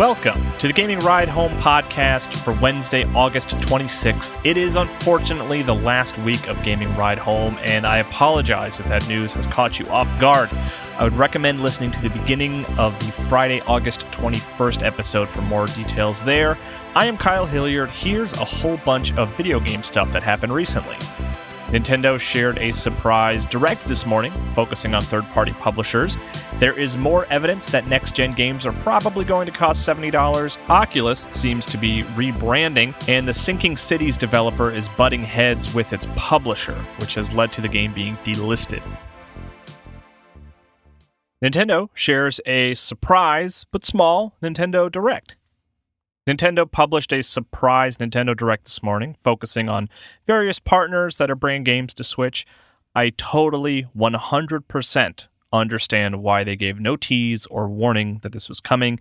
Welcome to the Gaming Ride Home podcast for Wednesday, August 26th. It is unfortunately the last week of Gaming Ride Home, and I apologize if that news has caught you off guard. I would recommend listening to the beginning of the Friday, August 21st episode for more details there. I am Kyle Hilliard. Here's a whole bunch of video game stuff that happened recently. Nintendo shared a surprise direct this morning, focusing on third party publishers. There is more evidence that next gen games are probably going to cost $70. Oculus seems to be rebranding, and the Sinking City's developer is butting heads with its publisher, which has led to the game being delisted. Nintendo shares a surprise but small Nintendo Direct. Nintendo published a surprise Nintendo Direct this morning, focusing on various partners that are bringing games to Switch. I totally 100% understand why they gave no tease or warning that this was coming.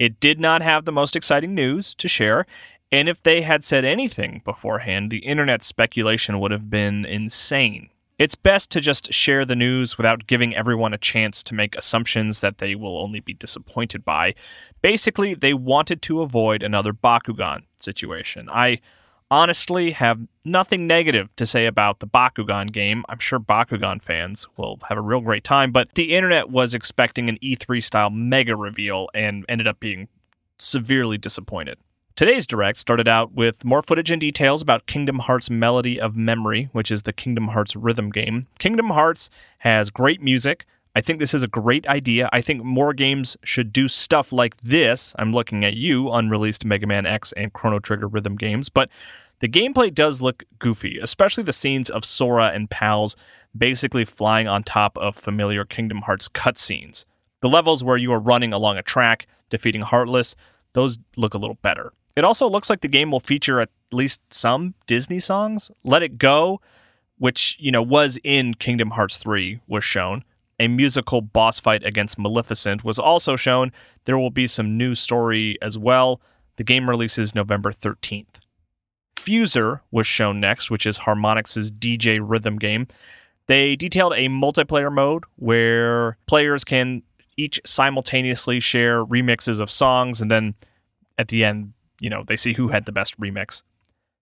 It did not have the most exciting news to share, and if they had said anything beforehand, the internet speculation would have been insane. It's best to just share the news without giving everyone a chance to make assumptions that they will only be disappointed by. Basically, they wanted to avoid another Bakugan situation. I honestly have nothing negative to say about the Bakugan game. I'm sure Bakugan fans will have a real great time, but the internet was expecting an E3 style mega reveal and ended up being severely disappointed. Today's direct started out with more footage and details about Kingdom Hearts Melody of Memory, which is the Kingdom Hearts rhythm game. Kingdom Hearts has great music. I think this is a great idea. I think more games should do stuff like this. I'm looking at you, unreleased Mega Man X and Chrono Trigger rhythm games, but the gameplay does look goofy, especially the scenes of Sora and pals basically flying on top of familiar Kingdom Hearts cutscenes. The levels where you are running along a track, defeating Heartless, those look a little better. It also looks like the game will feature at least some Disney songs. Let It Go, which, you know, was in Kingdom Hearts 3, was shown. A musical boss fight against Maleficent was also shown. There will be some new story as well. The game releases November 13th. Fuser was shown next, which is Harmonix's DJ rhythm game. They detailed a multiplayer mode where players can each simultaneously share remixes of songs and then at the end you know, they see who had the best remix.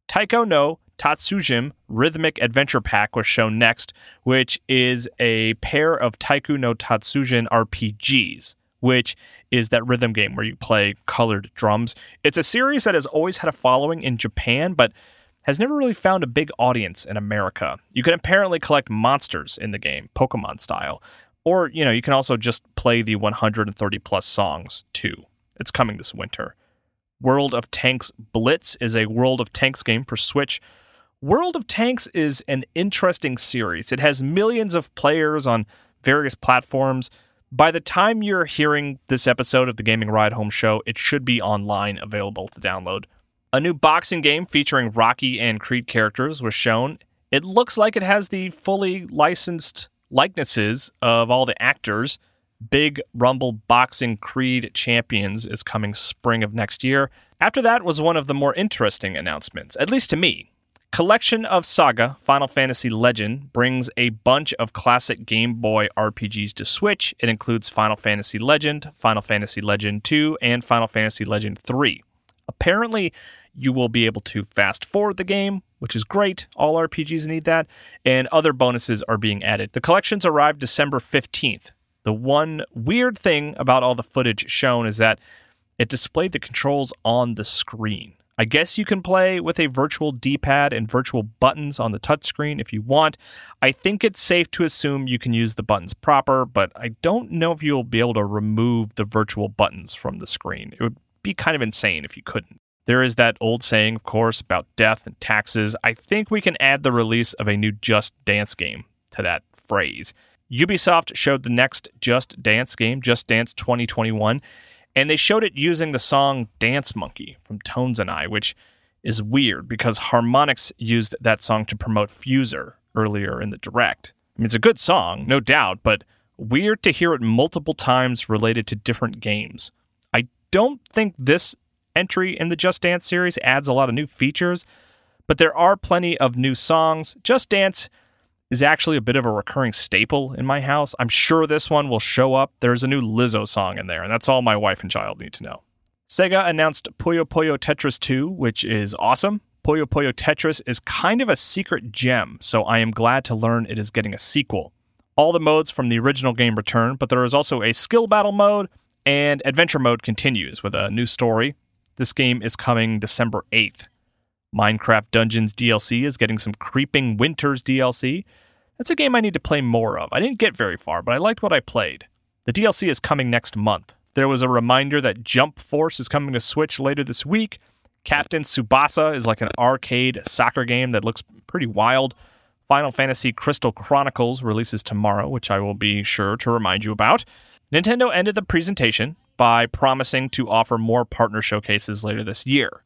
Taiko no Tatsujin Rhythmic Adventure Pack was shown next, which is a pair of Taiko no Tatsujin RPGs, which is that rhythm game where you play colored drums. It's a series that has always had a following in Japan, but has never really found a big audience in America. You can apparently collect monsters in the game, Pokemon style, or you know, you can also just play the 130 plus songs too. It's coming this winter. World of Tanks Blitz is a World of Tanks game for Switch. World of Tanks is an interesting series. It has millions of players on various platforms. By the time you're hearing this episode of the Gaming Ride Home Show, it should be online available to download. A new boxing game featuring Rocky and Creed characters was shown. It looks like it has the fully licensed likenesses of all the actors. Big Rumble Boxing Creed Champions is coming spring of next year. After that was one of the more interesting announcements, at least to me. Collection of Saga Final Fantasy Legend brings a bunch of classic Game Boy RPGs to Switch. It includes Final Fantasy Legend, Final Fantasy Legend 2, and Final Fantasy Legend 3. Apparently, you will be able to fast forward the game, which is great. All RPGs need that, and other bonuses are being added. The collections arrived December 15th. The one weird thing about all the footage shown is that it displayed the controls on the screen. I guess you can play with a virtual D pad and virtual buttons on the touchscreen if you want. I think it's safe to assume you can use the buttons proper, but I don't know if you'll be able to remove the virtual buttons from the screen. It would be kind of insane if you couldn't. There is that old saying, of course, about death and taxes. I think we can add the release of a new Just Dance game to that phrase Ubisoft showed the next Just Dance game, Just Dance 2021, and they showed it using the song Dance Monkey from Tones and I, which is weird because Harmonix used that song to promote Fuser earlier in the direct. I mean, it's a good song, no doubt, but weird to hear it multiple times related to different games. I don't think this entry in the Just Dance series adds a lot of new features, but there are plenty of new songs. Just Dance is actually a bit of a recurring staple in my house. I'm sure this one will show up. There's a new Lizzo song in there, and that's all my wife and child need to know. Sega announced Puyo Puyo Tetris 2, which is awesome. Puyo Puyo Tetris is kind of a secret gem, so I am glad to learn it is getting a sequel. All the modes from the original game return, but there is also a skill battle mode, and adventure mode continues with a new story. This game is coming December 8th. Minecraft Dungeons DLC is getting some Creeping Winters DLC. That's a game I need to play more of. I didn't get very far, but I liked what I played. The DLC is coming next month. There was a reminder that Jump Force is coming to Switch later this week. Captain Tsubasa is like an arcade soccer game that looks pretty wild. Final Fantasy Crystal Chronicles releases tomorrow, which I will be sure to remind you about. Nintendo ended the presentation by promising to offer more partner showcases later this year.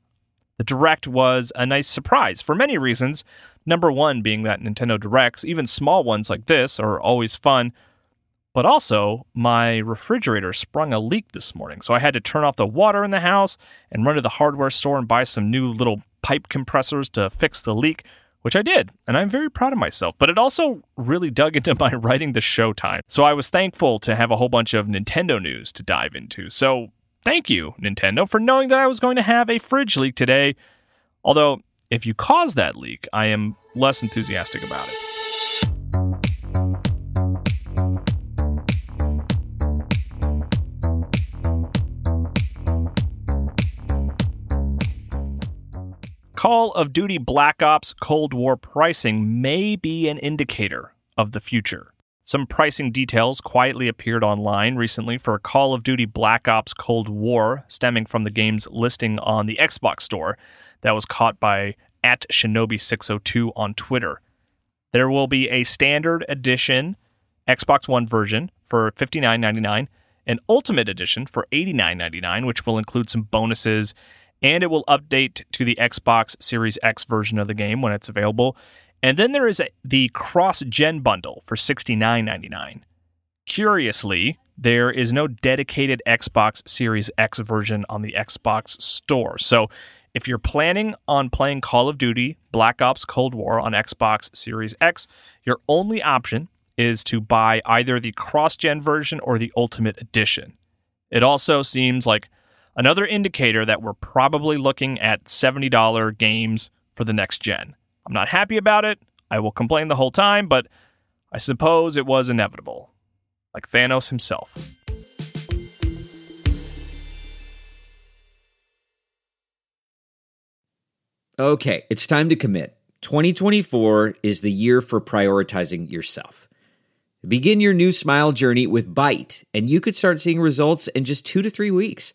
The Direct was a nice surprise for many reasons. Number one being that Nintendo Directs, even small ones like this, are always fun. But also, my refrigerator sprung a leak this morning, so I had to turn off the water in the house and run to the hardware store and buy some new little pipe compressors to fix the leak, which I did, and I'm very proud of myself. But it also really dug into my writing the show time. So I was thankful to have a whole bunch of Nintendo news to dive into. So Thank you, Nintendo, for knowing that I was going to have a fridge leak today. Although, if you caused that leak, I am less enthusiastic about it. Call of Duty Black Ops Cold War pricing may be an indicator of the future. Some pricing details quietly appeared online recently for Call of Duty Black Ops Cold War, stemming from the game's listing on the Xbox Store that was caught by at Shinobi602 on Twitter. There will be a standard edition Xbox One version for $59.99, an Ultimate Edition for $89.99, which will include some bonuses, and it will update to the Xbox Series X version of the game when it's available and then there is a, the cross gen bundle for $69.99. Curiously, there is no dedicated Xbox Series X version on the Xbox Store. So if you're planning on playing Call of Duty Black Ops Cold War on Xbox Series X, your only option is to buy either the cross gen version or the Ultimate Edition. It also seems like another indicator that we're probably looking at $70 games for the next gen. I'm not happy about it. I will complain the whole time, but I suppose it was inevitable. Like Thanos himself. Okay, it's time to commit. 2024 is the year for prioritizing yourself. Begin your new smile journey with Byte, and you could start seeing results in just two to three weeks.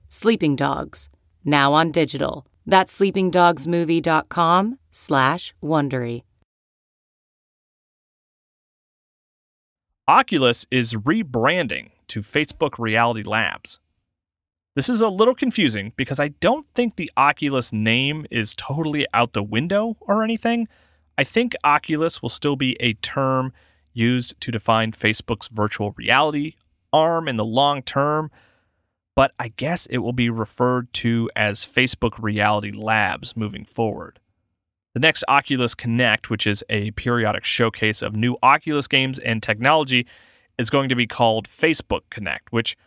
Sleeping Dogs, now on digital. That's sleepingdogsmovie.com slash Wondery. Oculus is rebranding to Facebook Reality Labs. This is a little confusing because I don't think the Oculus name is totally out the window or anything. I think Oculus will still be a term used to define Facebook's virtual reality arm in the long term, but I guess it will be referred to as Facebook Reality Labs moving forward. The next Oculus Connect, which is a periodic showcase of new Oculus games and technology, is going to be called Facebook Connect, which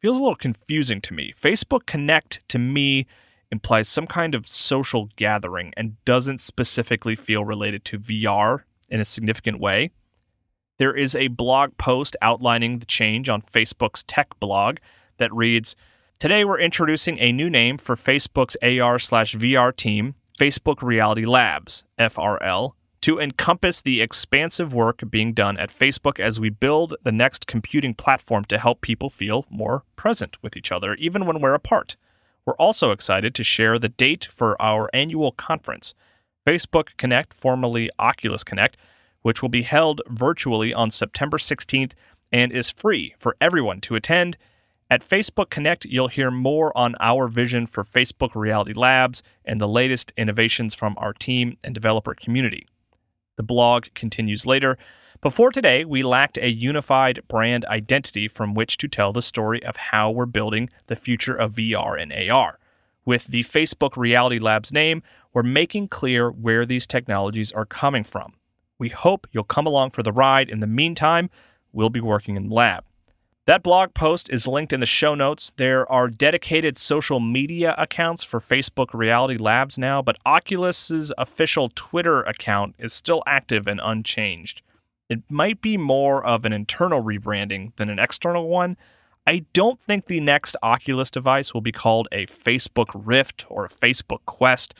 feels a little confusing to me. Facebook Connect to me implies some kind of social gathering and doesn't specifically feel related to VR in a significant way. There is a blog post outlining the change on Facebook's tech blog that reads Today we're introducing a new name for Facebook's AR slash VR team, Facebook Reality Labs, FRL, to encompass the expansive work being done at Facebook as we build the next computing platform to help people feel more present with each other, even when we're apart. We're also excited to share the date for our annual conference, Facebook Connect, formerly Oculus Connect, which will be held virtually on September 16th and is free for everyone to attend. At Facebook Connect, you'll hear more on our vision for Facebook Reality Labs and the latest innovations from our team and developer community. The blog continues later. Before today, we lacked a unified brand identity from which to tell the story of how we're building the future of VR and AR. With the Facebook Reality Labs name, we're making clear where these technologies are coming from. We hope you'll come along for the ride. In the meantime, we'll be working in the lab. That blog post is linked in the show notes. There are dedicated social media accounts for Facebook Reality Labs now, but Oculus's official Twitter account is still active and unchanged. It might be more of an internal rebranding than an external one. I don't think the next Oculus device will be called a Facebook Rift or a Facebook Quest,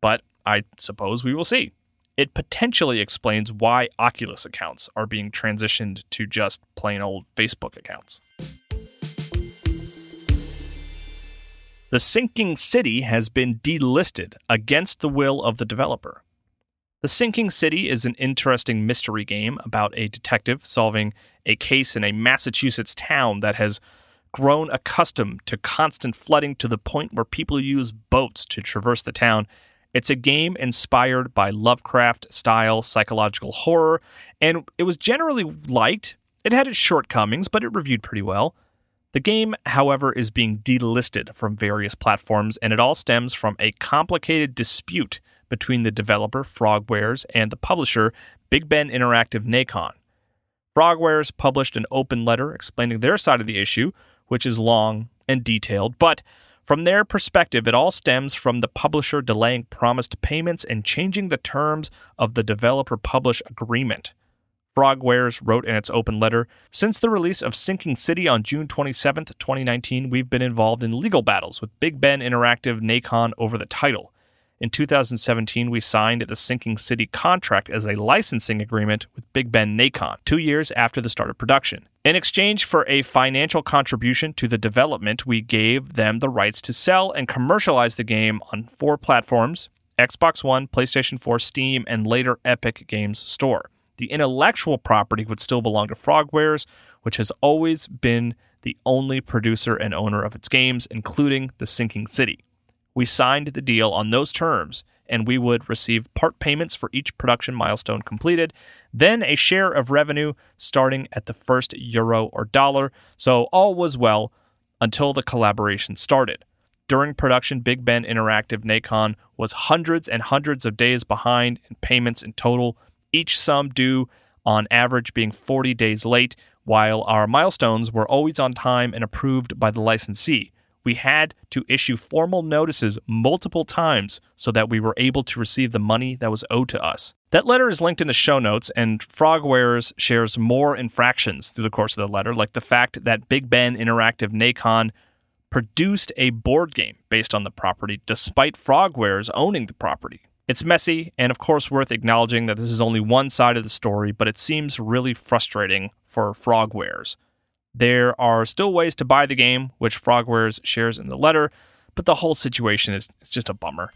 but I suppose we will see. It potentially explains why Oculus accounts are being transitioned to just plain old Facebook accounts. The Sinking City has been delisted against the will of the developer. The Sinking City is an interesting mystery game about a detective solving a case in a Massachusetts town that has grown accustomed to constant flooding to the point where people use boats to traverse the town it's a game inspired by Lovecraft style psychological horror, and it was generally liked. It had its shortcomings, but it reviewed pretty well. The game, however, is being delisted from various platforms, and it all stems from a complicated dispute between the developer, Frogwares, and the publisher, Big Ben Interactive Nacon. Frogwares published an open letter explaining their side of the issue, which is long and detailed, but from their perspective, it all stems from the publisher delaying promised payments and changing the terms of the developer publish agreement. Frogwares wrote in its open letter Since the release of Sinking City on June 27, 2019, we've been involved in legal battles with Big Ben Interactive Nacon over the title. In 2017, we signed the Sinking City contract as a licensing agreement with Big Ben Nacon, two years after the start of production. In exchange for a financial contribution to the development, we gave them the rights to sell and commercialize the game on four platforms Xbox One, PlayStation 4, Steam, and later Epic Games Store. The intellectual property would still belong to Frogwares, which has always been the only producer and owner of its games, including The Sinking City. We signed the deal on those terms, and we would receive part payments for each production milestone completed, then a share of revenue starting at the first euro or dollar. So all was well until the collaboration started. During production, Big Ben Interactive Nacon was hundreds and hundreds of days behind in payments in total, each sum due on average being 40 days late, while our milestones were always on time and approved by the licensee we had to issue formal notices multiple times so that we were able to receive the money that was owed to us. That letter is linked in the show notes, and Frogwares shares more infractions through the course of the letter, like the fact that Big Ben Interactive Nacon produced a board game based on the property despite Frogwares owning the property. It's messy, and of course, worth acknowledging that this is only one side of the story, but it seems really frustrating for Frogwares. There are still ways to buy the game, which Frogwares shares in the letter, but the whole situation is, is just a bummer.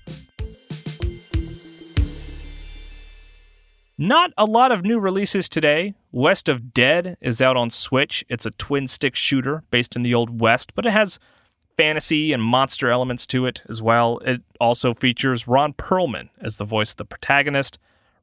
Not a lot of new releases today. West of Dead is out on Switch. It's a twin stick shooter based in the Old West, but it has fantasy and monster elements to it as well. It also features Ron Perlman as the voice of the protagonist.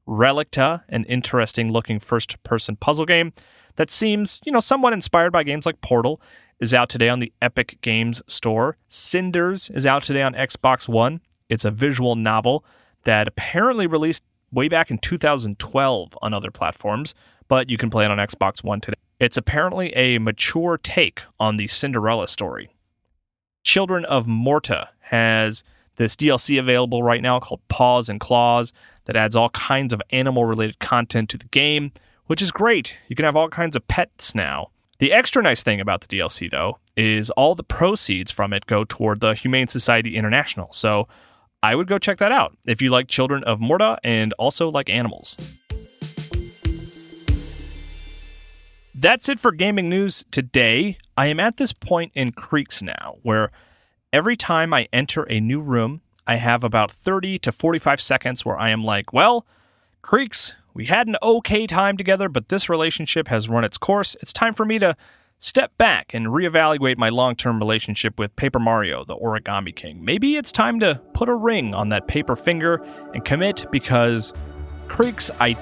Relicta, an interesting looking first person puzzle game that seems, you know, somewhat inspired by games like Portal, is out today on the Epic Games Store. Cinders is out today on Xbox One. It's a visual novel that apparently released way back in 2012 on other platforms, but you can play it on Xbox One today. It's apparently a mature take on the Cinderella story. Children of Morta has this DLC available right now called Paws and Claws that adds all kinds of animal related content to the game, which is great. You can have all kinds of pets now. The extra nice thing about the DLC, though, is all the proceeds from it go toward the Humane Society International. So I would go check that out if you like Children of Morta and also like animals. That's it for gaming news today. I am at this point in Creaks now where every time I enter a new room, I have about 30 to 45 seconds where I am like, well, Creaks, we had an okay time together, but this relationship has run its course. It's time for me to step back and reevaluate my long term relationship with Paper Mario, the Origami King. Maybe it's time to put a ring on that paper finger and commit because, Creaks, I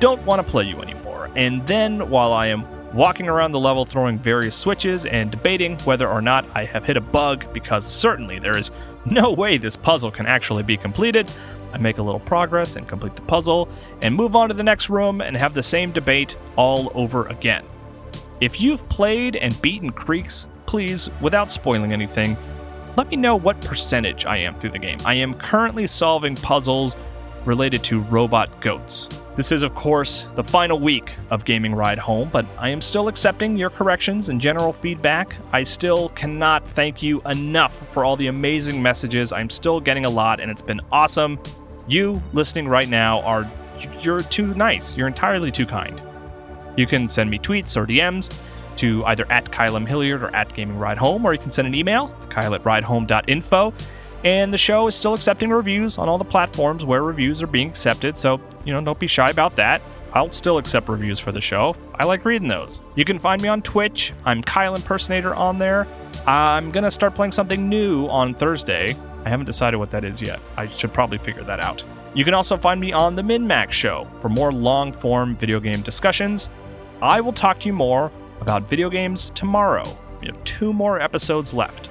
don't want to play you anymore. And then while I am walking around the level throwing various switches and debating whether or not I have hit a bug because certainly there is no way this puzzle can actually be completed. I make a little progress and complete the puzzle and move on to the next room and have the same debate all over again. If you've played and beaten Creaks, please, without spoiling anything, let me know what percentage I am through the game. I am currently solving puzzles related to robot goats. This is, of course, the final week of Gaming Ride Home, but I am still accepting your corrections and general feedback. I still cannot thank you enough for all the amazing messages. I'm still getting a lot, and it's been awesome. You listening right now are you're too nice. You're entirely too kind. You can send me tweets or DMs to either at Kyle. Hilliard or at Gaming Ride Home, or you can send an email to Kyle at ridehome.info. And the show is still accepting reviews on all the platforms where reviews are being accepted. So, you know, don't be shy about that. I'll still accept reviews for the show. I like reading those. You can find me on Twitch. I'm Kyle Impersonator on there. I'm going to start playing something new on Thursday. I haven't decided what that is yet. I should probably figure that out. You can also find me on The MinMax Show for more long form video game discussions. I will talk to you more about video games tomorrow. We have two more episodes left.